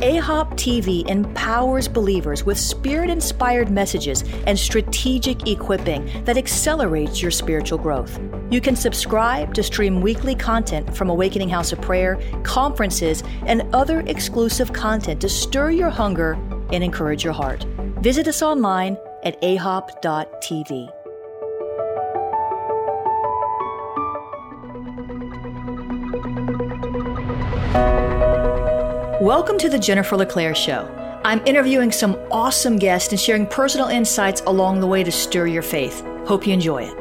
AHOP TV empowers believers with spirit inspired messages and strategic equipping that accelerates your spiritual growth. You can subscribe to stream weekly content from Awakening House of Prayer, conferences, and other exclusive content to stir your hunger and encourage your heart. Visit us online at ahop.tv. Welcome to the Jennifer LeClaire Show. I'm interviewing some awesome guests and sharing personal insights along the way to stir your faith. Hope you enjoy it.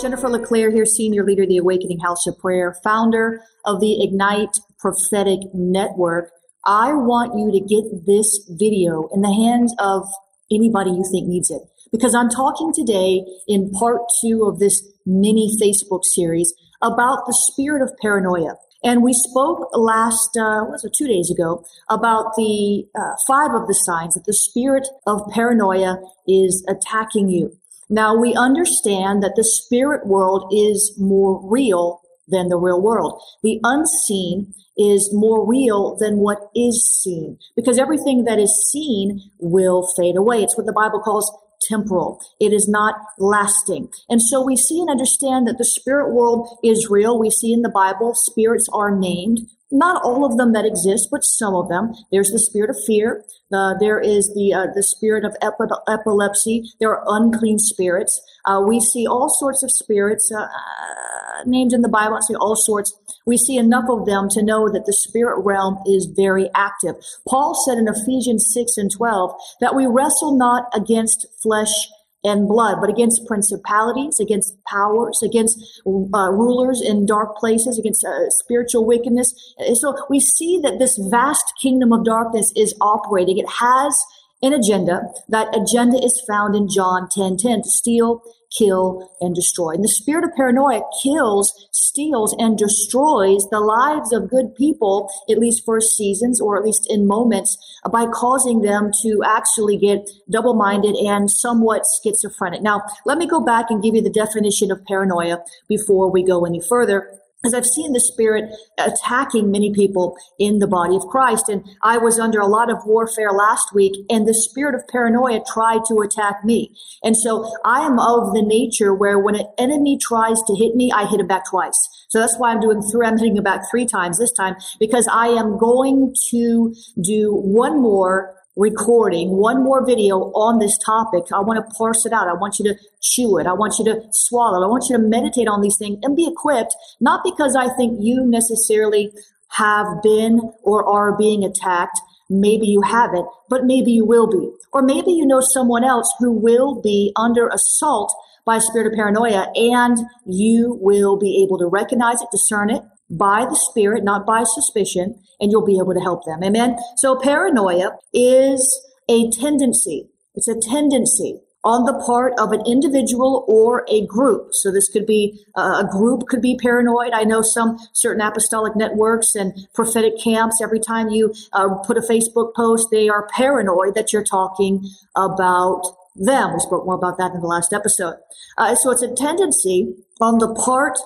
Jennifer LeClaire here, Senior Leader of the Awakening House of Prayer, founder of the Ignite Prophetic Network. I want you to get this video in the hands of anybody you think needs it. Because I'm talking today in part two of this mini Facebook series about the spirit of paranoia. And we spoke last, uh, was it two days ago, about the uh, five of the signs that the spirit of paranoia is attacking you. Now we understand that the spirit world is more real than the real world. The unseen is more real than what is seen because everything that is seen will fade away. It's what the Bible calls temporal. It is not lasting. And so we see and understand that the spirit world is real. We see in the Bible spirits are named. Not all of them that exist, but some of them. There's the spirit of fear. Uh, there is the uh, the spirit of epi- epilepsy. There are unclean spirits. Uh, we see all sorts of spirits uh, named in the Bible. I see all sorts. We see enough of them to know that the spirit realm is very active. Paul said in Ephesians 6 and 12 that we wrestle not against flesh and blood, but against principalities, against powers, against uh, rulers in dark places, against uh, spiritual wickedness. So we see that this vast kingdom of darkness is operating. It has an agenda. That agenda is found in John 10 10 to steal, kill, and destroy. And the spirit of paranoia kills, steals, and destroys the lives of good people, at least for seasons or at least in moments, by causing them to actually get double minded and somewhat schizophrenic. Now, let me go back and give you the definition of paranoia before we go any further as I've seen the spirit attacking many people in the body of Christ. And I was under a lot of warfare last week and the spirit of paranoia tried to attack me. And so I am of the nature where when an enemy tries to hit me, I hit him back twice. So that's why I'm doing three, I'm hitting him back three times this time because I am going to do one more recording one more video on this topic. I want to parse it out. I want you to chew it. I want you to swallow. I want you to meditate on these things and be equipped, not because I think you necessarily have been or are being attacked. Maybe you haven't, but maybe you will be. Or maybe you know someone else who will be under assault by a spirit of paranoia and you will be able to recognize it, discern it, by the Spirit, not by suspicion, and you'll be able to help them. Amen. So paranoia is a tendency. It's a tendency on the part of an individual or a group. So this could be uh, a group could be paranoid. I know some certain apostolic networks and prophetic camps. Every time you uh, put a Facebook post, they are paranoid that you're talking about them. We spoke more about that in the last episode. Uh, so it's a tendency on the part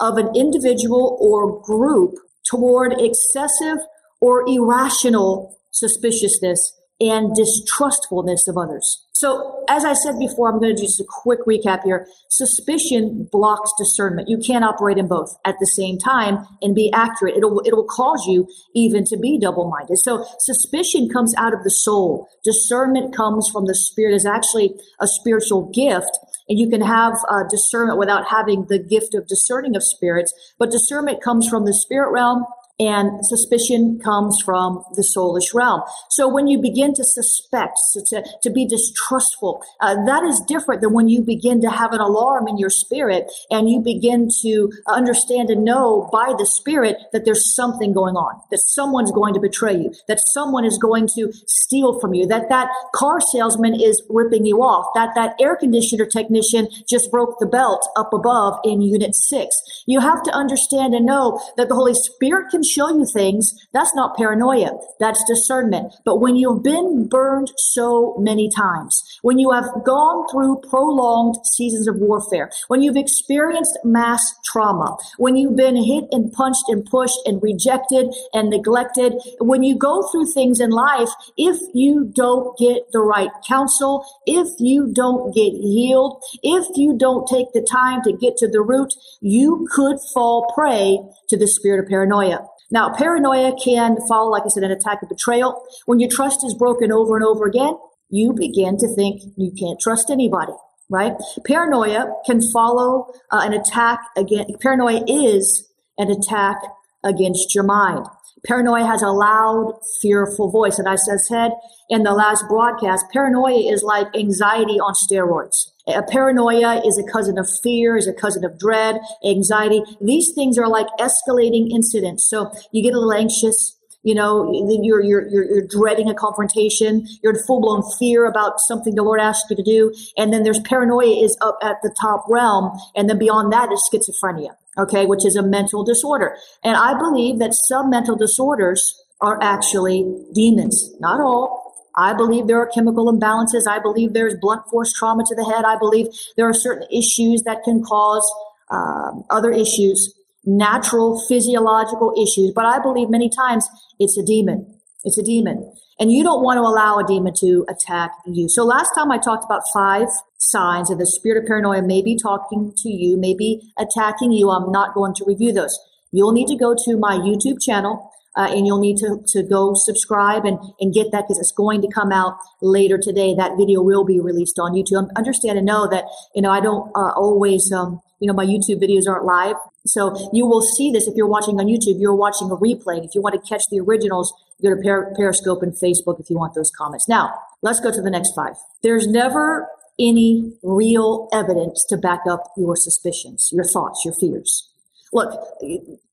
of an individual or group toward excessive or irrational suspiciousness and distrustfulness of others. So, as I said before, I'm going to do just a quick recap here. Suspicion blocks discernment. You can't operate in both at the same time and be accurate. It'll, it'll cause you even to be double minded. So, suspicion comes out of the soul. Discernment comes from the spirit, is actually a spiritual gift. And you can have uh, discernment without having the gift of discerning of spirits. But discernment comes from the spirit realm and suspicion comes from the soulish realm. So when you begin to suspect, so to, to be distrustful, uh, that is different than when you begin to have an alarm in your spirit and you begin to understand and know by the spirit that there's something going on, that someone's going to betray you, that someone is going to steal from you, that that car salesman is ripping you off, that that air conditioner technician just broke the belt up above in unit six. You have to understand and know that the Holy Spirit can show you things, that's not paranoia. That's discernment. But when you've been burned so many times, when you have gone through prolonged seasons of warfare, when you've experienced mass trauma, when you've been hit and punched and pushed and rejected and neglected, when you go through things in life, if you don't get the right counsel, if you don't get healed, if you don't take the time to get to the root, you could fall prey to the spirit of paranoia. Now, paranoia can follow, like I said, an attack of betrayal. When your trust is broken over and over again, you begin to think you can't trust anybody, right? Paranoia can follow uh, an attack again. Paranoia is an attack against your mind. Paranoia has a loud, fearful voice. And I said in the last broadcast, paranoia is like anxiety on steroids. A paranoia is a cousin of fear, is a cousin of dread, anxiety. These things are like escalating incidents. So you get a little anxious, you know, you're, you're, you're, you're dreading a confrontation. You're in full blown fear about something the Lord asked you to do. And then there's paranoia is up at the top realm. And then beyond that is schizophrenia. Okay. Which is a mental disorder. And I believe that some mental disorders are actually demons. Not all, I believe there are chemical imbalances. I believe there's blunt force trauma to the head. I believe there are certain issues that can cause um, other issues, natural physiological issues. But I believe many times it's a demon. It's a demon. And you don't want to allow a demon to attack you. So last time I talked about five signs that the spirit of paranoia may be talking to you, may be attacking you. I'm not going to review those. You'll need to go to my YouTube channel uh, and you'll need to, to go subscribe and, and get that because it's going to come out later today. That video will be released on YouTube. Understand and know that, you know, I don't uh, always, um, you know, my YouTube videos aren't live. So you will see this if you're watching on YouTube, you're watching a replay. If you want to catch the originals, go to per- Periscope and Facebook if you want those comments. Now, let's go to the next five. There's never any real evidence to back up your suspicions, your thoughts, your fears. Look,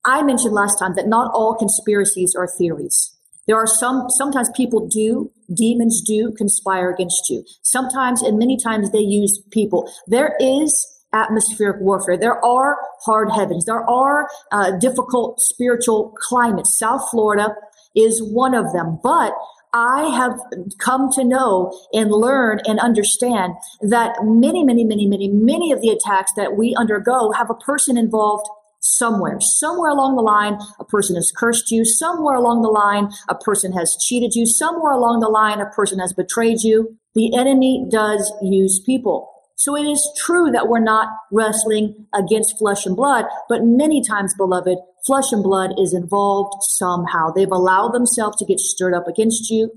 I mentioned last time that not all conspiracies are theories. There are some, sometimes people do, demons do conspire against you. Sometimes and many times they use people. There is atmospheric warfare. There are hard heavens. There are uh, difficult spiritual climates. South Florida is one of them. But I have come to know and learn and understand that many, many, many, many, many of the attacks that we undergo have a person involved somewhere. Somewhere along the line, a person has cursed you. Somewhere along the line, a person has cheated you. Somewhere along the line, a person has betrayed you. The enemy does use people. So it is true that we're not wrestling against flesh and blood, but many times, beloved, flesh and blood is involved somehow. They've allowed themselves to get stirred up against you.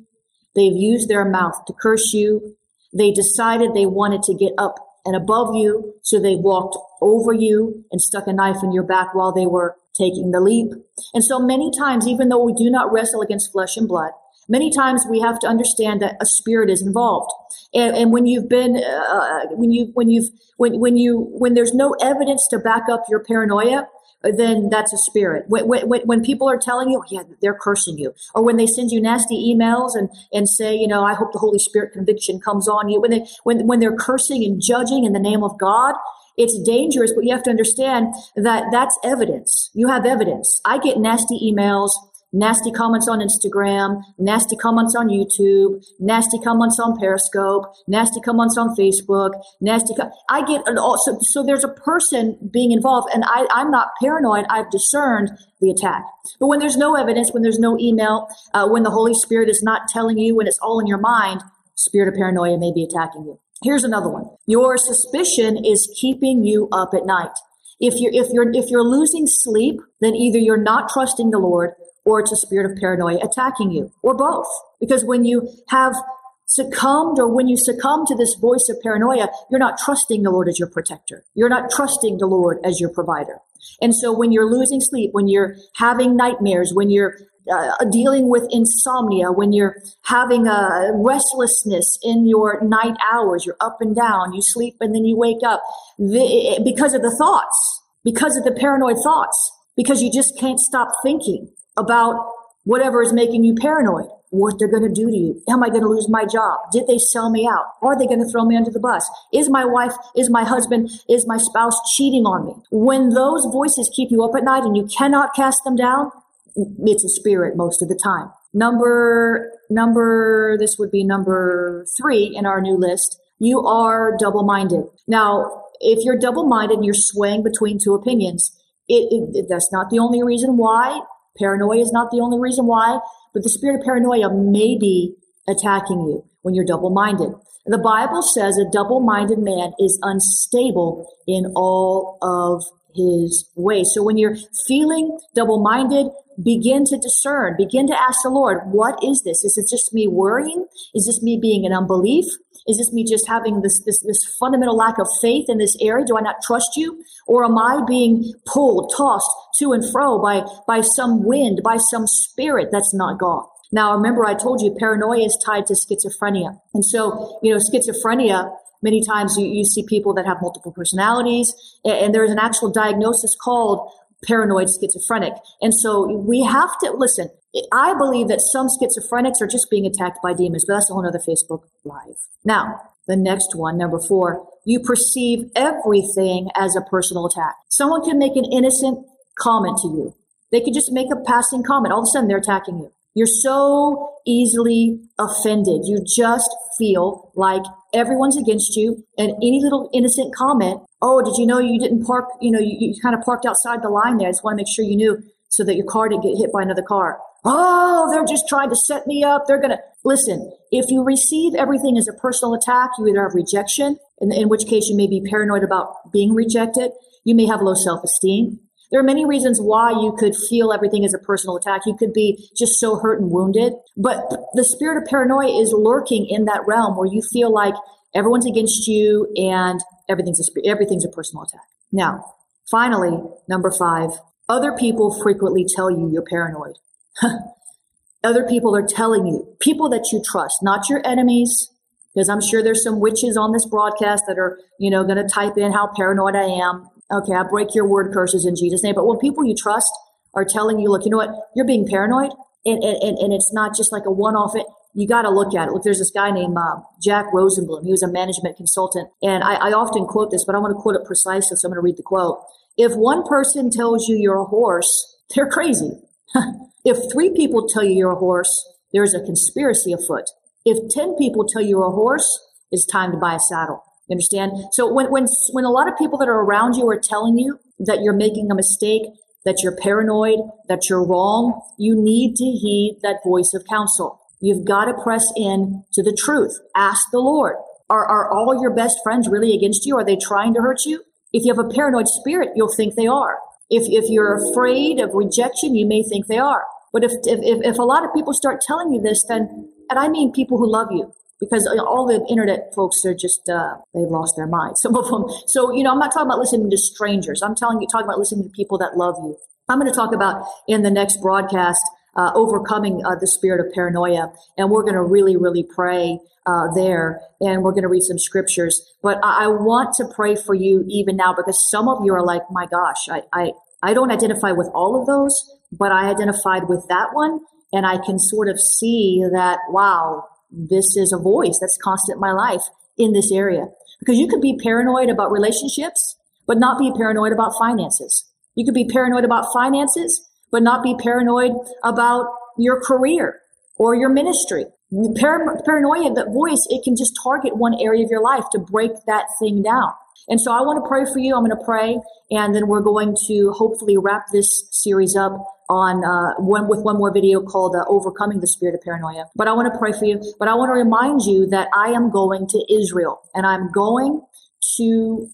They've used their mouth to curse you. They decided they wanted to get up and above you. So they walked over you and stuck a knife in your back while they were taking the leap. And so many times, even though we do not wrestle against flesh and blood, many times we have to understand that a spirit is involved. And, and when you've been, uh, when you, when you've, when, when you, when there's no evidence to back up your paranoia, then that's a spirit. When, when, when people are telling you, yeah, they're cursing you, or when they send you nasty emails and, and say, you know, I hope the Holy Spirit conviction comes on you, when they, when, when they're cursing and judging in the name of God, it's dangerous, but you have to understand that that's evidence. You have evidence. I get nasty emails nasty comments on Instagram, nasty comments on YouTube, nasty comments on Periscope, nasty comments on Facebook, nasty. Com- I get an so, so there's a person being involved, and I, I'm not paranoid. I've discerned the attack. But when there's no evidence, when there's no email, uh, when the Holy Spirit is not telling you, when it's all in your mind, spirit of paranoia may be attacking you. Here's another one. Your suspicion is keeping you up at night. If you're, if you're, if you're losing sleep, then either you're not trusting the Lord or it's a spirit of paranoia attacking you or both. Because when you have succumbed or when you succumb to this voice of paranoia, you're not trusting the Lord as your protector. You're not trusting the Lord as your provider. And so when you're losing sleep, when you're having nightmares, when you're uh, dealing with insomnia, when you're having a restlessness in your night hours, you're up and down, you sleep and then you wake up the, because of the thoughts, because of the paranoid thoughts, because you just can't stop thinking about whatever is making you paranoid. What they're going to do to you. Am I going to lose my job? Did they sell me out? Are they going to throw me under the bus? Is my wife, is my husband, is my spouse cheating on me? When those voices keep you up at night and you cannot cast them down, it's a spirit most of the time. Number, number, this would be number three in our new list. You are double minded. Now, if you're double minded and you're swaying between two opinions, it, it, that's not the only reason why. Paranoia is not the only reason why, but the spirit of paranoia may be attacking you when you're double minded. The Bible says a double minded man is unstable in all of his ways. So when you're feeling double minded, begin to discern, begin to ask the Lord, what is this? Is it just me worrying? Is this me being in unbelief? Is this me just having this, this, this fundamental lack of faith in this area? Do I not trust you? Or am I being pulled, tossed to and fro by, by some wind, by some spirit that's not God? Now, remember, I told you paranoia is tied to schizophrenia. And so, you know, schizophrenia, many times you, you see people that have multiple personalities, and, and there's an actual diagnosis called paranoid schizophrenic. And so we have to listen. I believe that some schizophrenics are just being attacked by demons, but that's a whole other Facebook live. Now, the next one, number four, you perceive everything as a personal attack. Someone can make an innocent comment to you. They could just make a passing comment. All of a sudden, they're attacking you. You're so easily offended. You just feel like everyone's against you and any little innocent comment. Oh, did you know you didn't park? You know, you, you kind of parked outside the line there. I just want to make sure you knew so that your car didn't get hit by another car. Oh, they're just trying to set me up. They're to listen. If you receive everything as a personal attack, you either have rejection, in, in which case you may be paranoid about being rejected. You may have low self esteem. There are many reasons why you could feel everything as a personal attack. You could be just so hurt and wounded, but the spirit of paranoia is lurking in that realm where you feel like everyone's against you and everything's a, everything's a personal attack. Now, finally, number five, other people frequently tell you you're paranoid. other people are telling you, people that you trust, not your enemies, because I'm sure there's some witches on this broadcast that are, you know, going to type in how paranoid I am. Okay, I break your word curses in Jesus' name. But when people you trust are telling you, look, you know what, you're being paranoid, and, and, and it's not just like a one off, it you got to look at it. Look, there's this guy named uh, Jack Rosenblum. He was a management consultant. And I, I often quote this, but I want to quote it precisely, so I'm going to read the quote. If one person tells you you're a horse, they're crazy. if three people tell you you're a horse, there's a conspiracy afoot. If 10 people tell you you're a horse, it's time to buy a saddle. You understand? So when, when, when a lot of people that are around you are telling you that you're making a mistake, that you're paranoid, that you're wrong, you need to heed that voice of counsel. You've got to press in to the truth. Ask the Lord. Are, are all your best friends really against you? Are they trying to hurt you? If you have a paranoid spirit, you'll think they are. If, if you're afraid of rejection, you may think they are. But if, if, if a lot of people start telling you this, then, and I mean people who love you, because all the internet folks are just uh, they've lost their minds some of them so you know i'm not talking about listening to strangers. I'm telling you talking about listening to people that love you. I'm going to talk about in the next broadcast uh, overcoming uh, the spirit of paranoia. And we're going to really really pray uh, there and we're going to read some scriptures. But I-, I want to pray for you even now because some of you are like my gosh i i, I don't identify with all of those but i identified with that one and i can sort of see that wow this is a voice that's constant in my life in this area. Because you could be paranoid about relationships, but not be paranoid about finances. You could be paranoid about finances, but not be paranoid about your career or your ministry. Par- paranoia, that voice, it can just target one area of your life to break that thing down. And so I want to pray for you. I'm going to pray, and then we're going to hopefully wrap this series up on uh, one with one more video called uh, "Overcoming the Spirit of Paranoia." But I want to pray for you. But I want to remind you that I am going to Israel, and I'm going to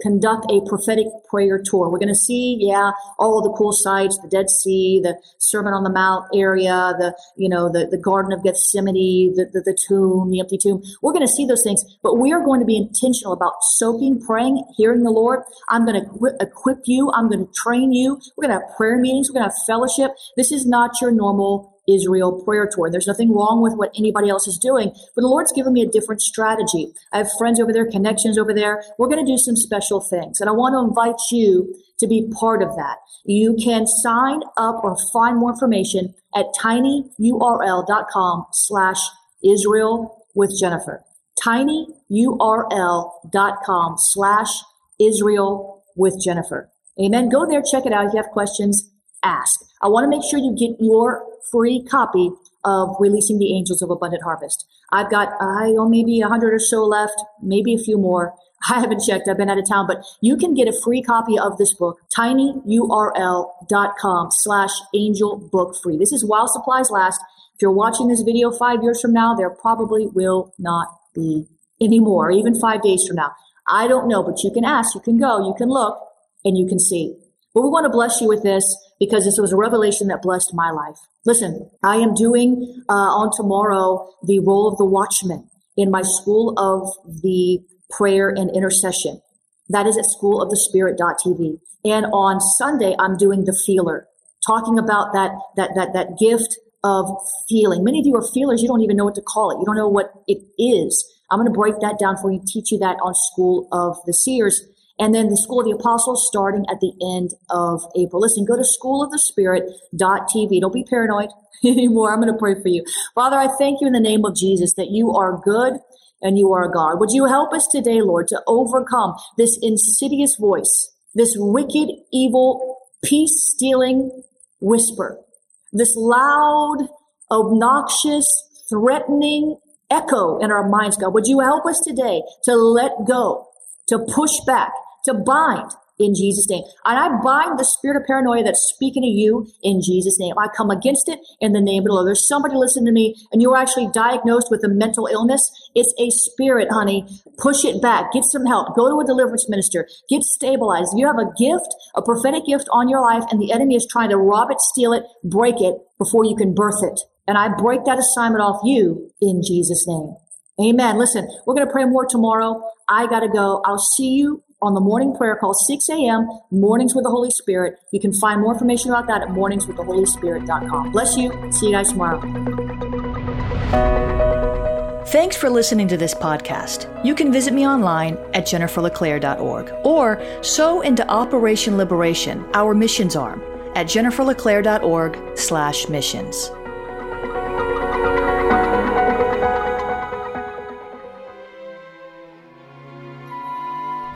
conduct a prophetic prayer tour. We're going to see, yeah, all of the cool sites, the Dead Sea, the Sermon on the Mount area, the, you know, the, the Garden of Gethsemane, the, the, the tomb, the empty tomb. We're going to see those things, but we are going to be intentional about soaking, praying, hearing the Lord. I'm going to equip you. I'm going to train you. We're going to have prayer meetings. We're going to have fellowship. This is not your normal Israel prayer tour. There's nothing wrong with what anybody else is doing, but the Lord's given me a different strategy. I have friends over there, connections over there. We're going to do some special things, and I want to invite you to be part of that. You can sign up or find more information at tinyurl.com slash Israel with Jennifer. tinyurl.com slash Israel with Jennifer. Amen. Go there, check it out. If you have questions, ask. I want to make sure you get your free copy of Releasing the Angels of Abundant Harvest. I've got, I uh, maybe a hundred or so left, maybe a few more. I haven't checked. I've been out of town, but you can get a free copy of this book, tinyurl.com slash angel book free. This is while supplies last. If you're watching this video five years from now, there probably will not be any more, even five days from now. I don't know, but you can ask, you can go, you can look, and you can see. But we want to bless you with this because this was a revelation that blessed my life. Listen, I am doing uh, on tomorrow the role of the watchman in my school of the prayer and intercession. That is at schoolofthespirit.tv. And on Sunday, I'm doing the feeler, talking about that, that, that, that gift of feeling. Many of you are feelers. You don't even know what to call it. You don't know what it is. I'm going to break that down for you, teach you that on School of the Seers and then the School of the Apostles starting at the end of April. Listen, go to schoolofthespirit.tv. Don't be paranoid anymore. I'm going to pray for you. Father, I thank you in the name of Jesus that you are good and you are God. Would you help us today, Lord, to overcome this insidious voice, this wicked, evil, peace stealing whisper, this loud, obnoxious, threatening echo in our minds, God. Would you help us today to let go, to push back, to bind in Jesus' name. And I bind the spirit of paranoia that's speaking to you in Jesus' name. I come against it in the name of the Lord. There's somebody listening to me and you're actually diagnosed with a mental illness. It's a spirit, honey. Push it back. Get some help. Go to a deliverance minister. Get stabilized. You have a gift, a prophetic gift on your life and the enemy is trying to rob it, steal it, break it before you can birth it. And I break that assignment off you in Jesus' name. Amen. Listen, we're going to pray more tomorrow. I got to go. I'll see you on the morning prayer call, 6 a.m., Mornings with the Holy Spirit. You can find more information about that at morningswiththeholyspirit.com. Bless you. See you guys tomorrow. Thanks for listening to this podcast. You can visit me online at jenniferleclaire.org or sow into Operation Liberation, our missions arm, at jenniferleclaire.org slash missions.